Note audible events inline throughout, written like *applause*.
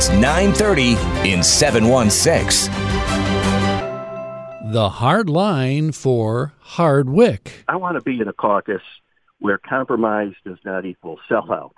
It's 930 in 716. The hard line for Hardwick. I want to be in a caucus where compromise does not equal sellout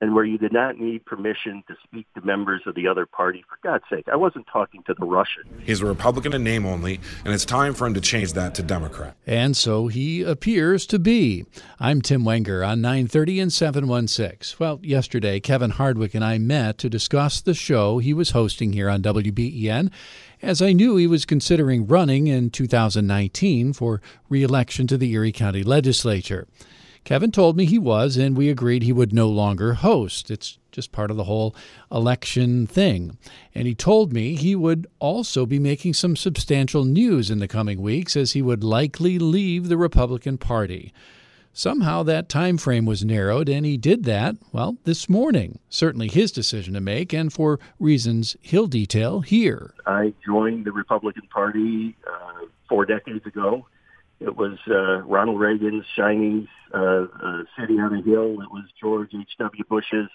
and where you did not need permission to speak to members of the other party. For God's sake, I wasn't talking to the Russian. He's a Republican in name only, and it's time for him to change that to Democrat. And so he appears to be. I'm Tim Wenger on 930 and 716. Well, yesterday, Kevin Hardwick and I met to discuss the show he was hosting here on WBEN, as I knew he was considering running in 2019 for re-election to the Erie County Legislature. Kevin told me he was, and we agreed he would no longer host. It's just part of the whole election thing. And he told me he would also be making some substantial news in the coming weeks as he would likely leave the Republican Party. Somehow that time frame was narrowed, and he did that, well, this morning. Certainly his decision to make, and for reasons he'll detail here. I joined the Republican Party uh, four decades ago. It was uh, Ronald Reagan's shining uh, uh, city on a hill. It was George H.W. Bush's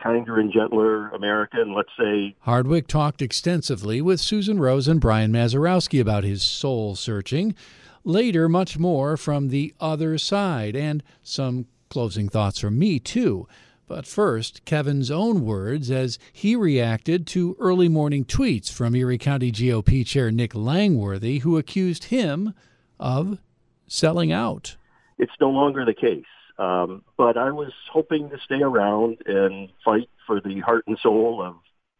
kinder and gentler America, and let's say. Hardwick talked extensively with Susan Rose and Brian Mazurowski about his soul searching. Later, much more from the other side, and some closing thoughts from me, too. But first, Kevin's own words as he reacted to early morning tweets from Erie County GOP Chair Nick Langworthy, who accused him of selling out. It's no longer the case. Um, but I was hoping to stay around and fight for the heart and soul of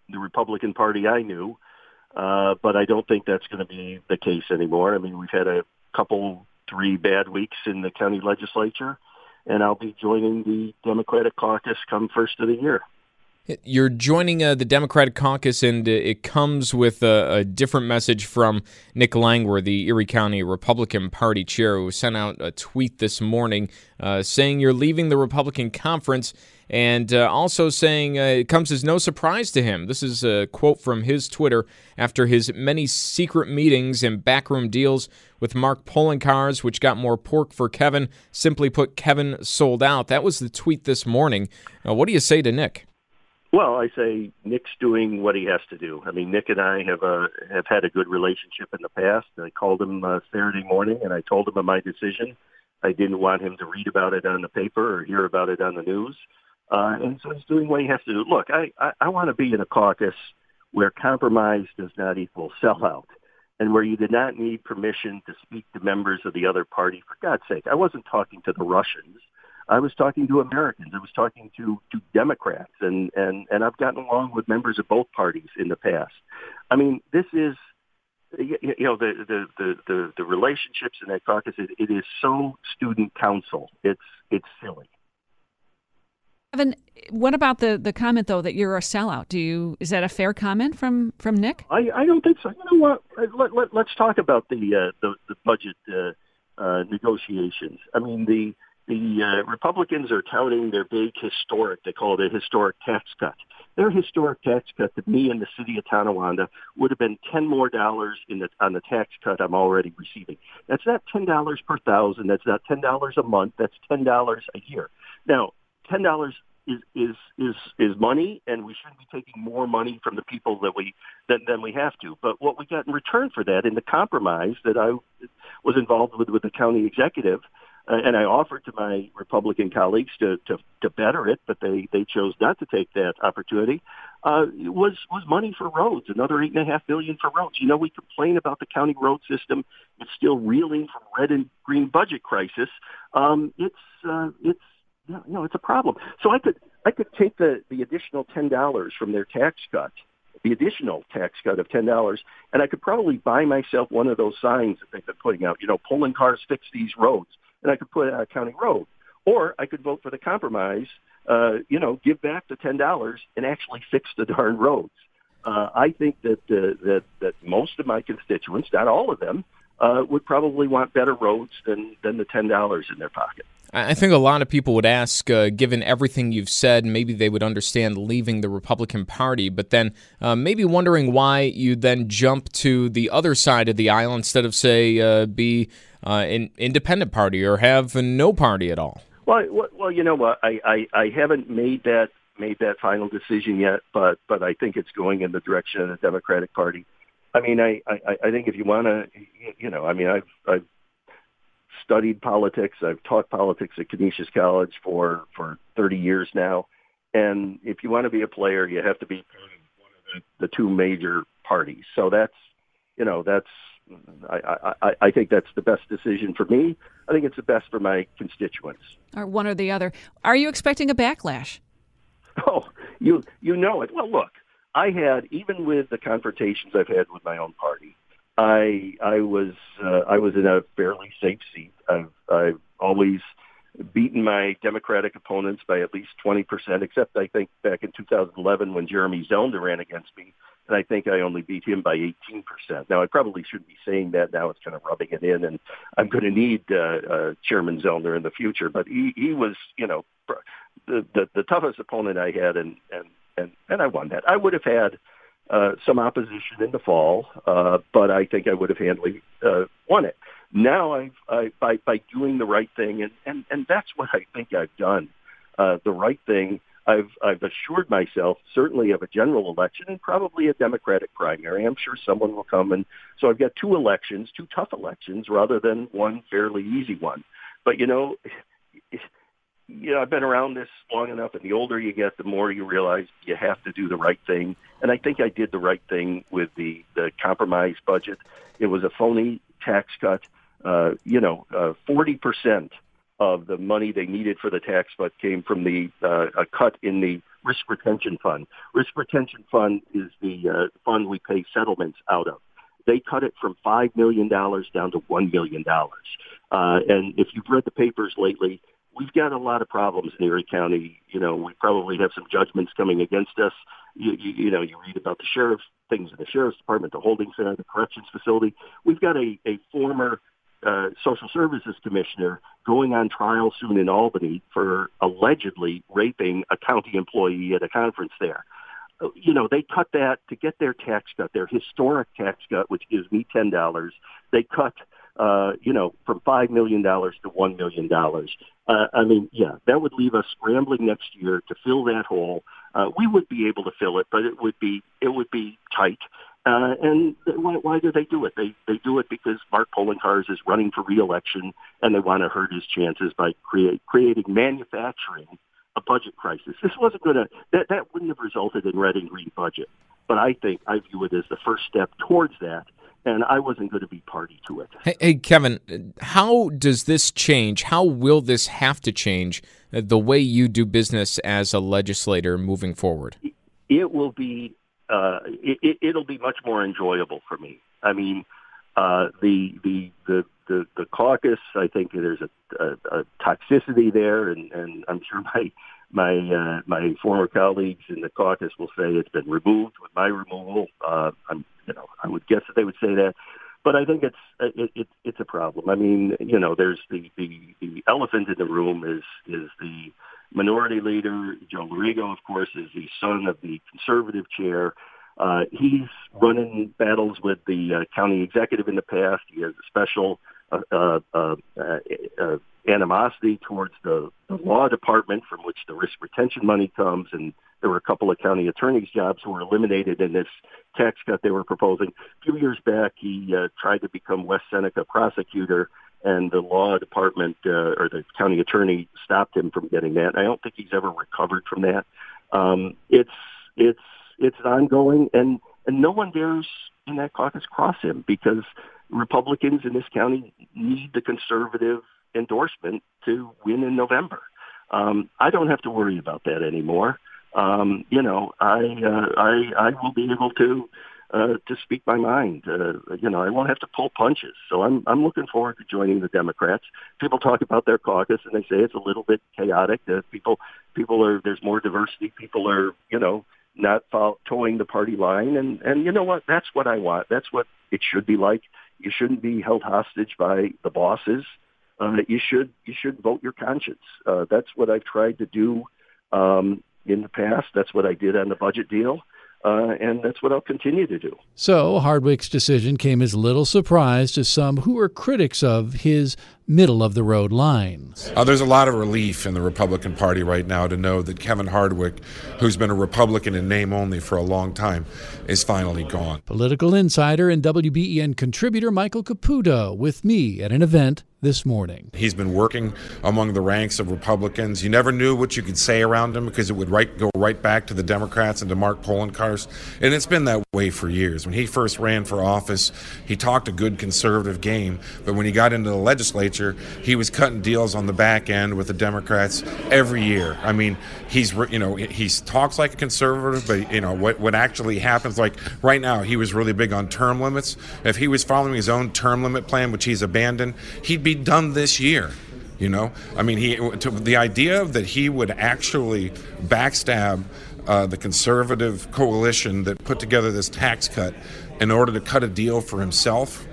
the Republican Party I knew. Uh, but I don't think that's going to be the case anymore. I mean, we've had a couple, three bad weeks in the county legislature, and I'll be joining the Democratic caucus come first of the year. You're joining uh, the Democratic caucus, and uh, it comes with a, a, different message from Nick Langworthy, the Erie County Republican Party chair, who sent out a tweet this morning uh, saying you're leaving the Republican conference and uh, also saying uh, it comes as no surprise to him. This is a quote from his Twitter after his many secret meetings and backroom deals with Mark Poloncarz, which got more pork for Kevin. Simply put, Kevin sold out. That was the tweet this morning. what do you say to Nick? Well, I say Nick's doing what he has to do. I mean, Nick and I have uh, have had a good relationship in the past. I called him uh, Saturday morning and I told him of my decision. I didn't want him to read about it on the paper or hear about it on the news. Uh, and so he's doing what he has to do. Look, I, I, I want to be in a caucus where compromise does not equal sellout and where you did not need permission to speak to members of the other party. For God's sake, I wasn't talking to the Russians. I was talking to Americans. I was talking to, to Democrats, and, and, and I've gotten along with members of both parties in the past. I mean, this is, you, know, the, the, the, the, the relationships in that caucus, it, it is so student council. It's, it's silly. Evan, what about the, the comment though that you're a sellout? Do you is that a fair comment from from Nick? I, I don't think so. You know what? Let, let, let's talk about the uh, the, the budget uh, uh, negotiations. I mean the the uh, Republicans are touting their big historic, they call it a historic tax cut. Their historic tax cut to me in the city of Tonawanda would have been 10 more dollars in the, on the tax cut I'm already receiving. That's not $10 per thousand. That's not $10 a month. That's $10 a year. Now, $10 is, is, is, is money and we shouldn't be taking more money from the people that we, than, than we have to. But what we got in return for that in the compromise that I was involved with with the county executive and I offered to my Republican colleagues to, to, to better it, but they, they chose not to take that opportunity, uh, was, was money for roads, another eight and a half billion for roads. You know, we complain about the county road system. It's still reeling from red and green budget crisis. Um, it's, uh, it's, you know, it's a problem. So I could, I could take the, the additional $10 from their tax cut the additional tax cut of ten dollars, and I could probably buy myself one of those signs that they've been putting out. You know, Poloncarz fix these roads and I could put it on a county road. Or I could vote for the compromise, uh, you know, give back the ten dollars and actually fix the darn roads. Uh, I think that uh, that that most of my constituents, not all of them, uh, would probably want better roads than than the ten dollars in their pocket. I think a lot of people would ask, uh, given everything you've said, maybe they would understand leaving the Republican Party, but then uh, maybe wondering why you then jump to the other side of the aisle instead of, say, uh, be Uh, an independent party or have no party at all? Well, well, you know what? I, I, I haven't made that made that final decision yet, but but I think it's going in the direction of the Democratic Party. I mean, I I, I think if you want to, you know, I mean, I've I've studied politics. I've taught politics at Canisius College for for 30 years now, and if you want to be a player, you have to be part of one of the, the two major parties. So that's you know that's I, I, I think that's the best decision for me. I think it's the best for my constituents. Or one or the other. Are you expecting a backlash? Oh, you you know it. Well, look, I had even with the confrontations I've had with my own party, I I was uh, I was in a fairly safe seat. I've I've always beaten my Democratic opponents by at least 20%, except I think back in 2011 when Jeremy Zellner ran against me, and I think I only beat him by 18%. Now, I probably shouldn't be saying that now. It's kind of rubbing it in, and I'm going to need uh, uh, Chairman Zellner in the future. But he, he was, you know, the, the, the toughest opponent I had, and, and, and, and I won that. I would have had uh, some opposition in the fall, uh, but I think I would have handily uh, won it. Now, I've, I, by by doing the right thing, and and and that's what I think I've done. Uh, the right thing. I've I've assured myself certainly of a general election and probably a Democratic primary. I'm sure someone will come and so I've got two elections, two tough elections rather than one fairly easy one. But you know, *sighs* you know, I've been around this long enough, and the older you get, the more you realize you have to do the right thing. And I think I did the right thing with the the compromise budget. It was a phony tax cut. Uh, you know, uh, forty uh, percent of the money they needed for the tax cut came from the uh, a cut in the risk retention fund. Risk retention fund is the uh, fund we pay settlements out of. They cut it from five million dollars down to one million dollars. Uh, and if you've read the papers lately, we've got a lot of problems in Erie County. You know, we probably have some judgments coming against us. You, you, you know, you read about the sheriff's things in the sheriff's department, the holding center, the corrections facility. We've got a, a former uh, social services commissioner going on trial soon in Albany for allegedly raping a county employee at a conference there. Uh, you know, they cut that to get their tax cut, their historic tax cut, which gives me ten dollars. They cut uh, you know, from $5 million to $1 million. Uh, I mean, yeah, that would leave us scrambling next year to fill that hole. Uh, we would be able to fill it, but it would be, it would be tight. Uh, and why, why do they do it? They, they do it because Mark Poloncarz is running for reelection and they want to hurt his chances by create, creating manufacturing a budget crisis. This wasn't going to, that, that wouldn't have resulted in red and green budget. But I think I view it as the first step towards that and I wasn't going to be party to it. Hey, hey, Kevin, how does this change? How will this have to change uh, the way you do business as a legislator moving forward? It will be. Uh, it, it'll be much more enjoyable for me. I mean, uh, the, the the the the caucus. I think there's a, a, a toxicity there, and, and I'm sure my my uh, my former colleagues in the caucus will say it's been removed with my removal. Uh, I'm you know I would guess that they would say that, but I think it's it, it, it's a problem. I mean you know there's the, the the elephant in the room is is the minority leader Joe Lorigo, of course, is the son of the conservative chair. Uh, he's running battles with the uh, county executive in the past. He has a special uh, uh, uh, uh, animosity towards the, the law department from which the risk retention money comes. And there were a couple of county attorneys' jobs who were eliminated in this tax cut they were proposing. A few years back, he uh, tried to become West Seneca prosecutor, and the law department uh, or the county attorney stopped him from getting that. I don't think he's ever recovered from that. Um, it's it's it's ongoing, and and no one dares in that caucus cross him because Republicans in this county need the conservative endorsement to win in November. Um, I don't have to worry about that anymore. Um, you know, I, uh, I, I will be able to, uh, to speak my mind. Uh, you know, I won't have to pull punches. So I'm, I'm looking forward to joining the Democrats. People talk about their caucus and they say it's a little bit chaotic. Uh, people, people are, there's more diversity. People are, you know, not follow, towing the party line. And, and you know what? That's what I want. That's what it should be like. You shouldn't be held hostage by the bosses uh, you should you should vote your conscience. Uh, that's what I've tried to do um, in the past. That's what I did on the budget deal. Uh, and that's what I'll continue to do. So, Hardwick's decision came as little surprise to some who were critics of his middle of the road lines. Uh, there's a lot of relief in the Republican Party right now to know that Kevin Hardwick, who's been a Republican in name only for a long time, is finally gone. Political insider and WBEN contributor Michael Caputo with me at an event this morning. He's been working among the ranks of Republicans. You never knew what you could say around him because it would right, go right back to the Democrats and to Mark Poloncarz. And it's been that way for years. When he first ran for office, he talked a good conservative game, but when he got into the legislature, he was cutting deals on the back end with the Democrats every year. I mean, he's you know he talks like a conservative, but you know what what actually happens. Like right now, he was really big on term limits. If he was following his own term limit plan, which he's abandoned, he'd be done this year. You know, I mean, he the idea that he would actually backstab uh, the conservative coalition that put together this tax cut in order to cut a deal for himself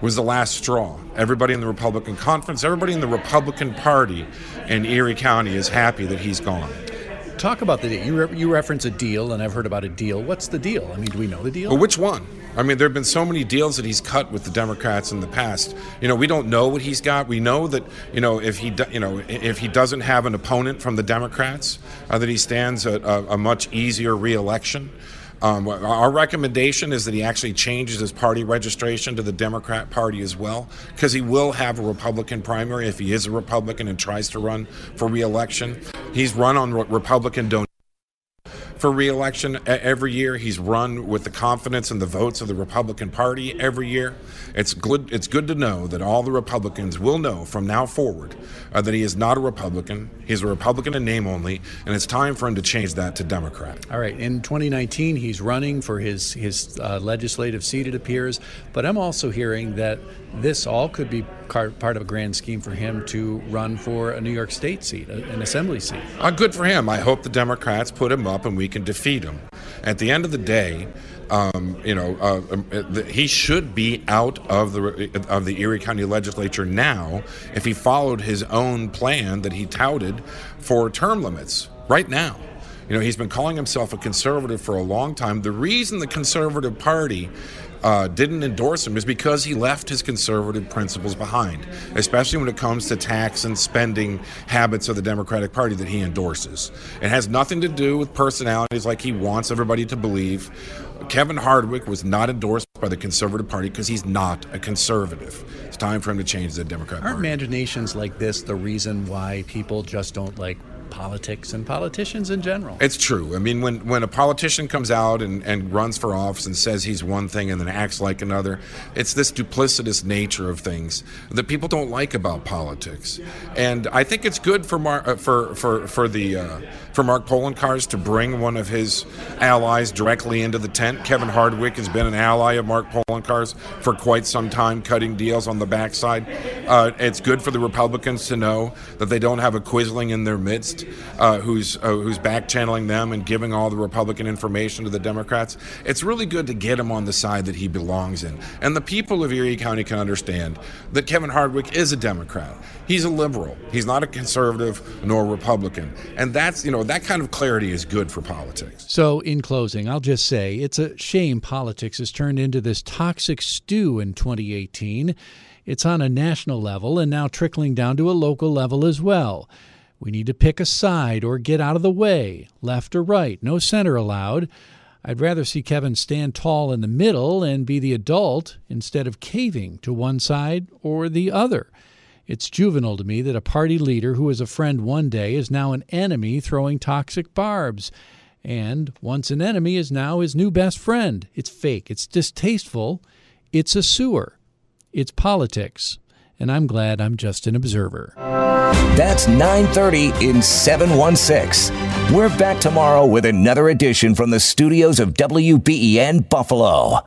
was the last straw. Everybody in the Republican conference, everybody in the Republican Party in Erie County is happy that he's gone. Talk about the deal. You, re- you reference a deal, and I've heard about a deal. What's the deal? I mean, do we know the deal? Well, which one? I mean, there have been so many deals that he's cut with the Democrats in the past. You know, we don't know what he's got. We know that you know if he, do, you know, if he doesn't have an opponent from the Democrats, uh, that he stands a, a, a much easier reelection. Um, our recommendation is that he actually changes his party registration to the Democrat Party as well, because he will have a Republican primary if he is a Republican and tries to run for reelection. He's run on Republican donations for reelection every year. He's run with the confidence and the votes of the Republican Party every year. It's good. It's good to know that all the Republicans will know from now forward uh, that he is not a Republican. He's a Republican in name only, and it's time for him to change that to Democrat. All right. In 2019, he's running for his his uh, legislative seat. It appears, but I'm also hearing that this all could be part of a grand scheme for him to run for a New York State seat, an assembly seat. Uh, good for him. I hope the Democrats put him up and we can defeat him. At the end of the day, um, you know, uh, um, uh he should be out of the of the Erie County Legislature now if he followed his own plan that he touted for term limits right now. You know, he's been calling himself a conservative for a long time. The reason the Conservative Party uh, didn't endorse him is because he left his conservative principles behind, especially when it comes to tax and spending habits of the Democratic Party that he endorses. It has nothing to do with personalities like he wants everybody to believe. Kevin Hardwick was not endorsed by the Conservative Party because he's not a conservative. It's time for him to change the Democrat Aren't Party. imaginations like this the reason why people just don't like politics and politicians in general. It's true. I mean, when, when a politician comes out and, and runs for office and says he's one thing and then acts like another, it's this duplicitous nature of things that people don't like about politics. And I think it's good for Mar- uh, for for for the uh, for Mark Poloncarz to bring one of his allies directly into the tent. Kevin Hardwick has been an ally of Mark Poloncarz for quite some time, cutting deals on the backside. Uh, it's good for the Republicans to know that they don't have a Quisling in their midst uh, who's uh, who's back channeling them and giving all the Republican information to the Democrats. It's really good to get him on the side that he belongs in. And the people of Erie County can understand that Kevin Hardwick is a Democrat. He's a liberal. He's not a conservative nor Republican. And that's, you know, that kind of clarity is good for politics. So, in closing, I'll just say it's a shame politics has turned into this toxic stew in 2018. It's on a national level and now trickling down to a local level as well. We need to pick a side or get out of the way, left or right, no center allowed. I'd rather see Kevin stand tall in the middle and be the adult instead of caving to one side or the other. It's juvenile to me that a party leader who was a friend one day is now an enemy throwing toxic barbs. And once an enemy is now his new best friend. It's fake. It's distasteful. It's a sewer. It's politics. And I'm glad I'm just an observer. That's 9:30 in 716. We're back tomorrow with another edition from the studios of WBEN Buffalo.